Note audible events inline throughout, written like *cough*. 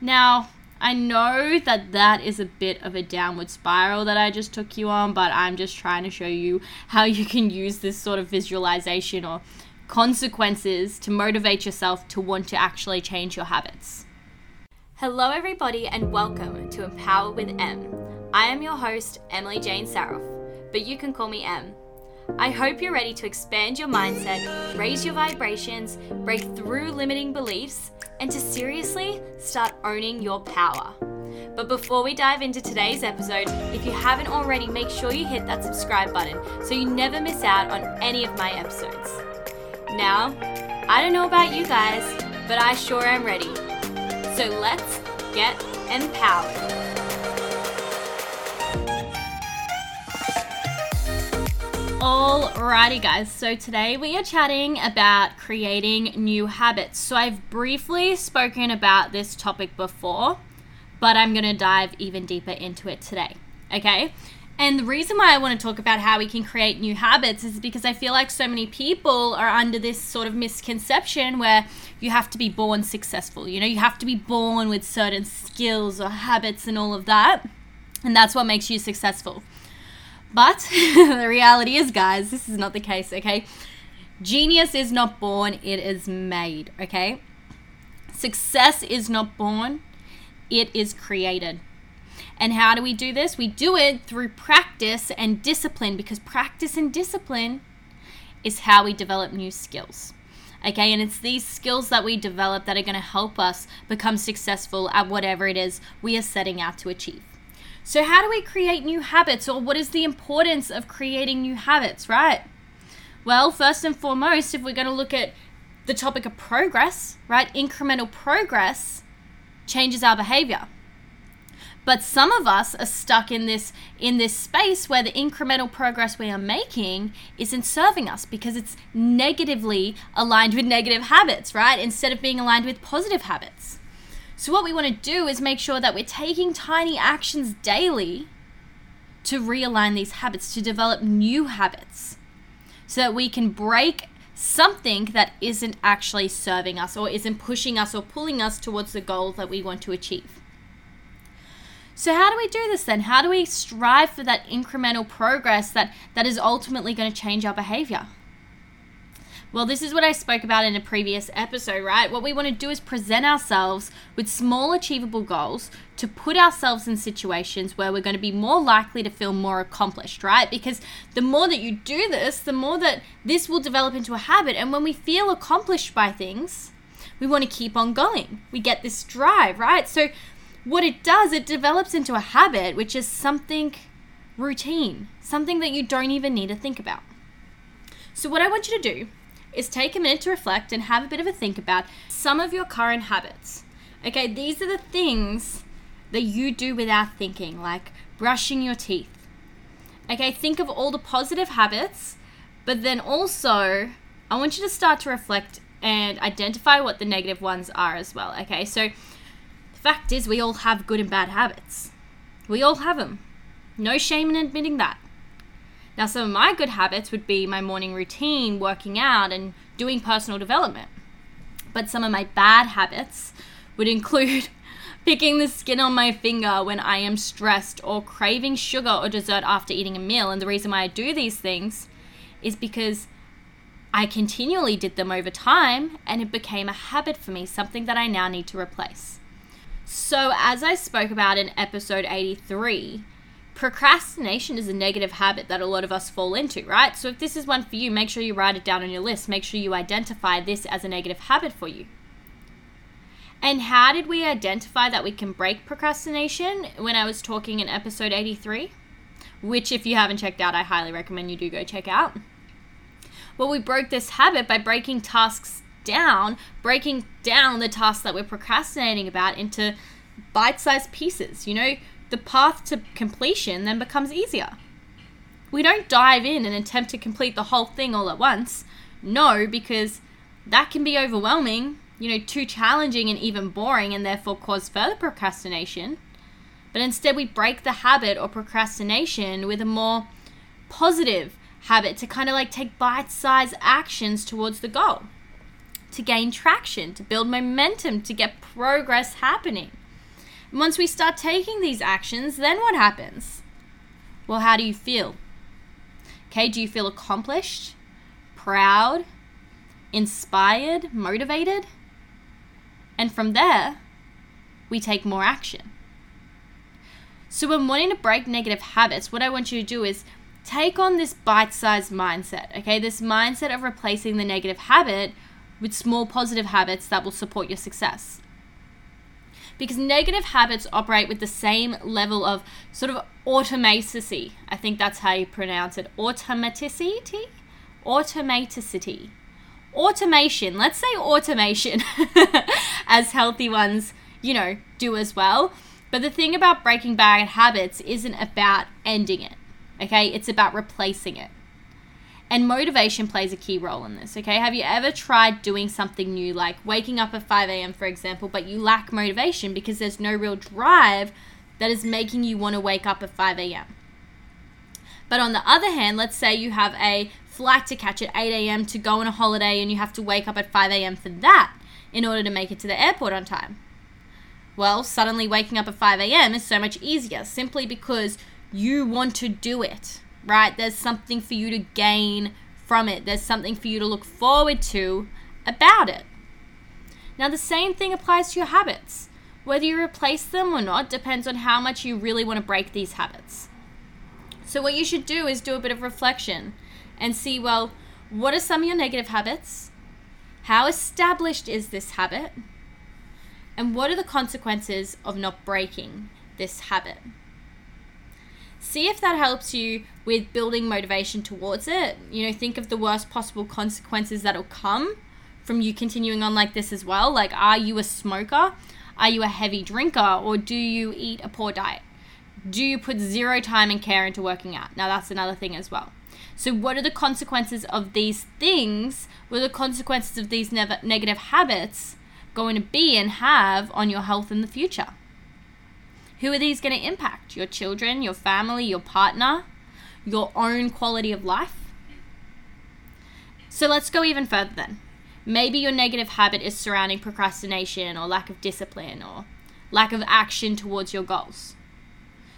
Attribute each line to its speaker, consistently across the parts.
Speaker 1: Now, I know that that is a bit of a downward spiral that I just took you on, but I'm just trying to show you how you can use this sort of visualization or consequences to motivate yourself to want to actually change your habits. Hello, everybody, and welcome to Empower with M. I am your host, Emily Jane Saroff, but you can call me M. I hope you're ready to expand your mindset, raise your vibrations, break through limiting beliefs, and to seriously start owning your power. But before we dive into today's episode, if you haven't already, make sure you hit that subscribe button so you never miss out on any of my episodes. Now, I don't know about you guys, but I sure am ready. So let's get empowered. Alrighty, guys, so today we are chatting about creating new habits. So, I've briefly spoken about this topic before, but I'm going to dive even deeper into it today. Okay? And the reason why I want to talk about how we can create new habits is because I feel like so many people are under this sort of misconception where you have to be born successful. You know, you have to be born with certain skills or habits and all of that. And that's what makes you successful. But *laughs* the reality is, guys, this is not the case, okay? Genius is not born, it is made, okay? Success is not born, it is created. And how do we do this? We do it through practice and discipline because practice and discipline is how we develop new skills. Okay, and it's these skills that we develop that are going to help us become successful at whatever it is we are setting out to achieve. So, how do we create new habits, or what is the importance of creating new habits, right? Well, first and foremost, if we're going to look at the topic of progress, right, incremental progress changes our behavior. But some of us are stuck in this in this space where the incremental progress we are making isn't serving us because it's negatively aligned with negative habits, right? Instead of being aligned with positive habits. So, what we want to do is make sure that we're taking tiny actions daily to realign these habits, to develop new habits, so that we can break something that isn't actually serving us or isn't pushing us or pulling us towards the goal that we want to achieve. So how do we do this then? How do we strive for that incremental progress that that is ultimately going to change our behavior? Well, this is what I spoke about in a previous episode, right? What we want to do is present ourselves with small, achievable goals to put ourselves in situations where we're going to be more likely to feel more accomplished, right? Because the more that you do this, the more that this will develop into a habit. And when we feel accomplished by things, we want to keep on going. We get this drive, right? So, what it does, it develops into a habit, which is something routine, something that you don't even need to think about. So, what I want you to do is take a minute to reflect and have a bit of a think about some of your current habits. Okay, these are the things that you do without thinking, like brushing your teeth. Okay, think of all the positive habits, but then also I want you to start to reflect and identify what the negative ones are as well. Okay, so the fact is, we all have good and bad habits. We all have them. No shame in admitting that. Now, some of my good habits would be my morning routine, working out, and doing personal development. But some of my bad habits would include *laughs* picking the skin on my finger when I am stressed or craving sugar or dessert after eating a meal. And the reason why I do these things is because I continually did them over time and it became a habit for me, something that I now need to replace. So, as I spoke about in episode 83, procrastination is a negative habit that a lot of us fall into, right? So if this is one for you, make sure you write it down on your list. Make sure you identify this as a negative habit for you. And how did we identify that we can break procrastination when I was talking in episode 83? Which, if you haven't checked out, I highly recommend you do go check out. Well, we broke this habit by breaking tasks down, breaking down the tasks that we're procrastinating about into bite sized pieces. You know, the path to completion then becomes easier. We don't dive in and attempt to complete the whole thing all at once. No, because that can be overwhelming, you know, too challenging and even boring, and therefore cause further procrastination. But instead, we break the habit or procrastination with a more positive habit to kind of like take bite sized actions towards the goal, to gain traction, to build momentum, to get progress happening. Once we start taking these actions, then what happens? Well, how do you feel? Okay, do you feel accomplished, proud, inspired, motivated? And from there, we take more action. So, when wanting to break negative habits, what I want you to do is take on this bite sized mindset, okay? This mindset of replacing the negative habit with small positive habits that will support your success. Because negative habits operate with the same level of sort of automaticity. I think that's how you pronounce it. Automaticity? Automaticity. Automation. Let's say automation, *laughs* as healthy ones, you know, do as well. But the thing about breaking bad habits isn't about ending it, okay? It's about replacing it. And motivation plays a key role in this, okay? Have you ever tried doing something new, like waking up at 5 a.m., for example, but you lack motivation because there's no real drive that is making you want to wake up at 5 a.m.? But on the other hand, let's say you have a flight to catch at 8 a.m. to go on a holiday and you have to wake up at 5 a.m. for that in order to make it to the airport on time. Well, suddenly waking up at 5 a.m. is so much easier simply because you want to do it, right? There's something for you to gain from it, there's something for you to look forward to about it. Now, the same thing applies to your habits. Whether you replace them or not depends on how much you really want to break these habits. So, what you should do is do a bit of reflection and see well, what are some of your negative habits? How established is this habit? And what are the consequences of not breaking this habit? See if that helps you with building motivation towards it. You know, think of the worst possible consequences that'll come from you continuing on like this as well. Like, are you a smoker? Are you a heavy drinker? Or do you eat a poor diet? Do you put zero time and care into working out? Now, that's another thing as well. So, what are the consequences of these things? What are the consequences of these ne- negative habits going to be and have on your health in the future? Who are these going to impact? Your children, your family, your partner, your own quality of life? So let's go even further then. Maybe your negative habit is surrounding procrastination or lack of discipline or lack of action towards your goals.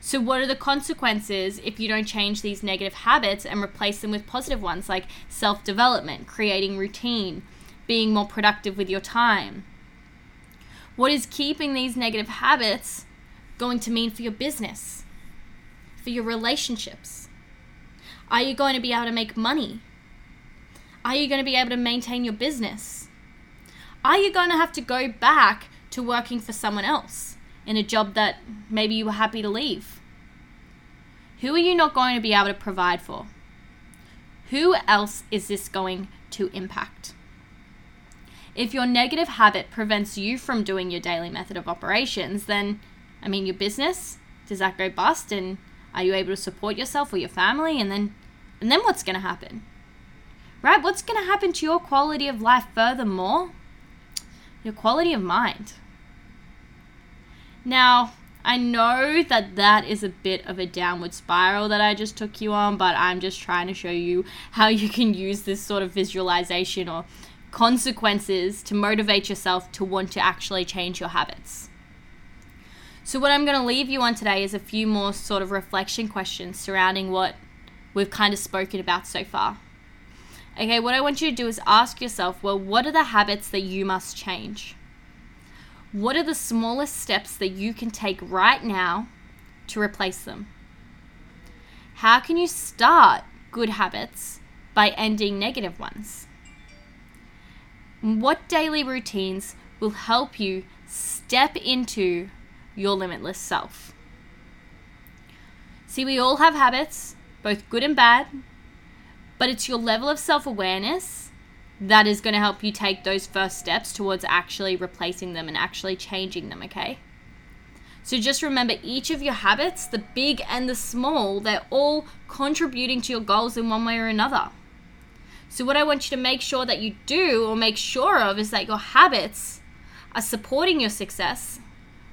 Speaker 1: So, what are the consequences if you don't change these negative habits and replace them with positive ones like self development, creating routine, being more productive with your time? What is keeping these negative habits going to mean for your business, for your relationships? Are you going to be able to make money? Are you going to be able to maintain your business? Are you going to have to go back to working for someone else in a job that maybe you were happy to leave? Who are you not going to be able to provide for? Who else is this going to impact? If your negative habit prevents you from doing your daily method of operations, then I mean, your business, does that go bust? And are you able to support yourself or your family? And then, and then what's going to happen? Right? What's going to happen to your quality of life furthermore? Your quality of mind. Now, I know that that is a bit of a downward spiral that I just took you on, but I'm just trying to show you how you can use this sort of visualization or consequences to motivate yourself to want to actually change your habits. So, what I'm going to leave you on today is a few more sort of reflection questions surrounding what we've kind of spoken about so far. Okay, what I want you to do is ask yourself well, what are the habits that you must change? What are the smallest steps that you can take right now to replace them? How can you start good habits by ending negative ones? What daily routines will help you step into your limitless self. See, we all have habits, both good and bad, but it's your level of self awareness that is going to help you take those first steps towards actually replacing them and actually changing them, okay? So just remember each of your habits, the big and the small, they're all contributing to your goals in one way or another. So, what I want you to make sure that you do or make sure of is that your habits are supporting your success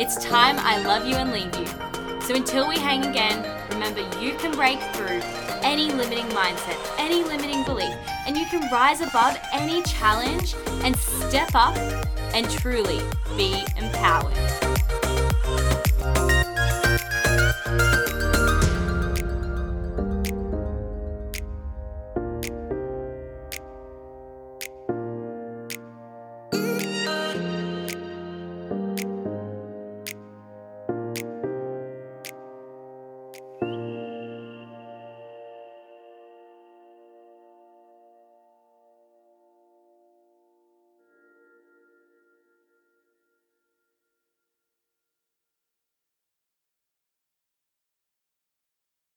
Speaker 1: It's time I love you and leave you. So until we hang again, remember you can break through any limiting mindset, any limiting belief, and you can rise above any challenge and step up and truly be empowered.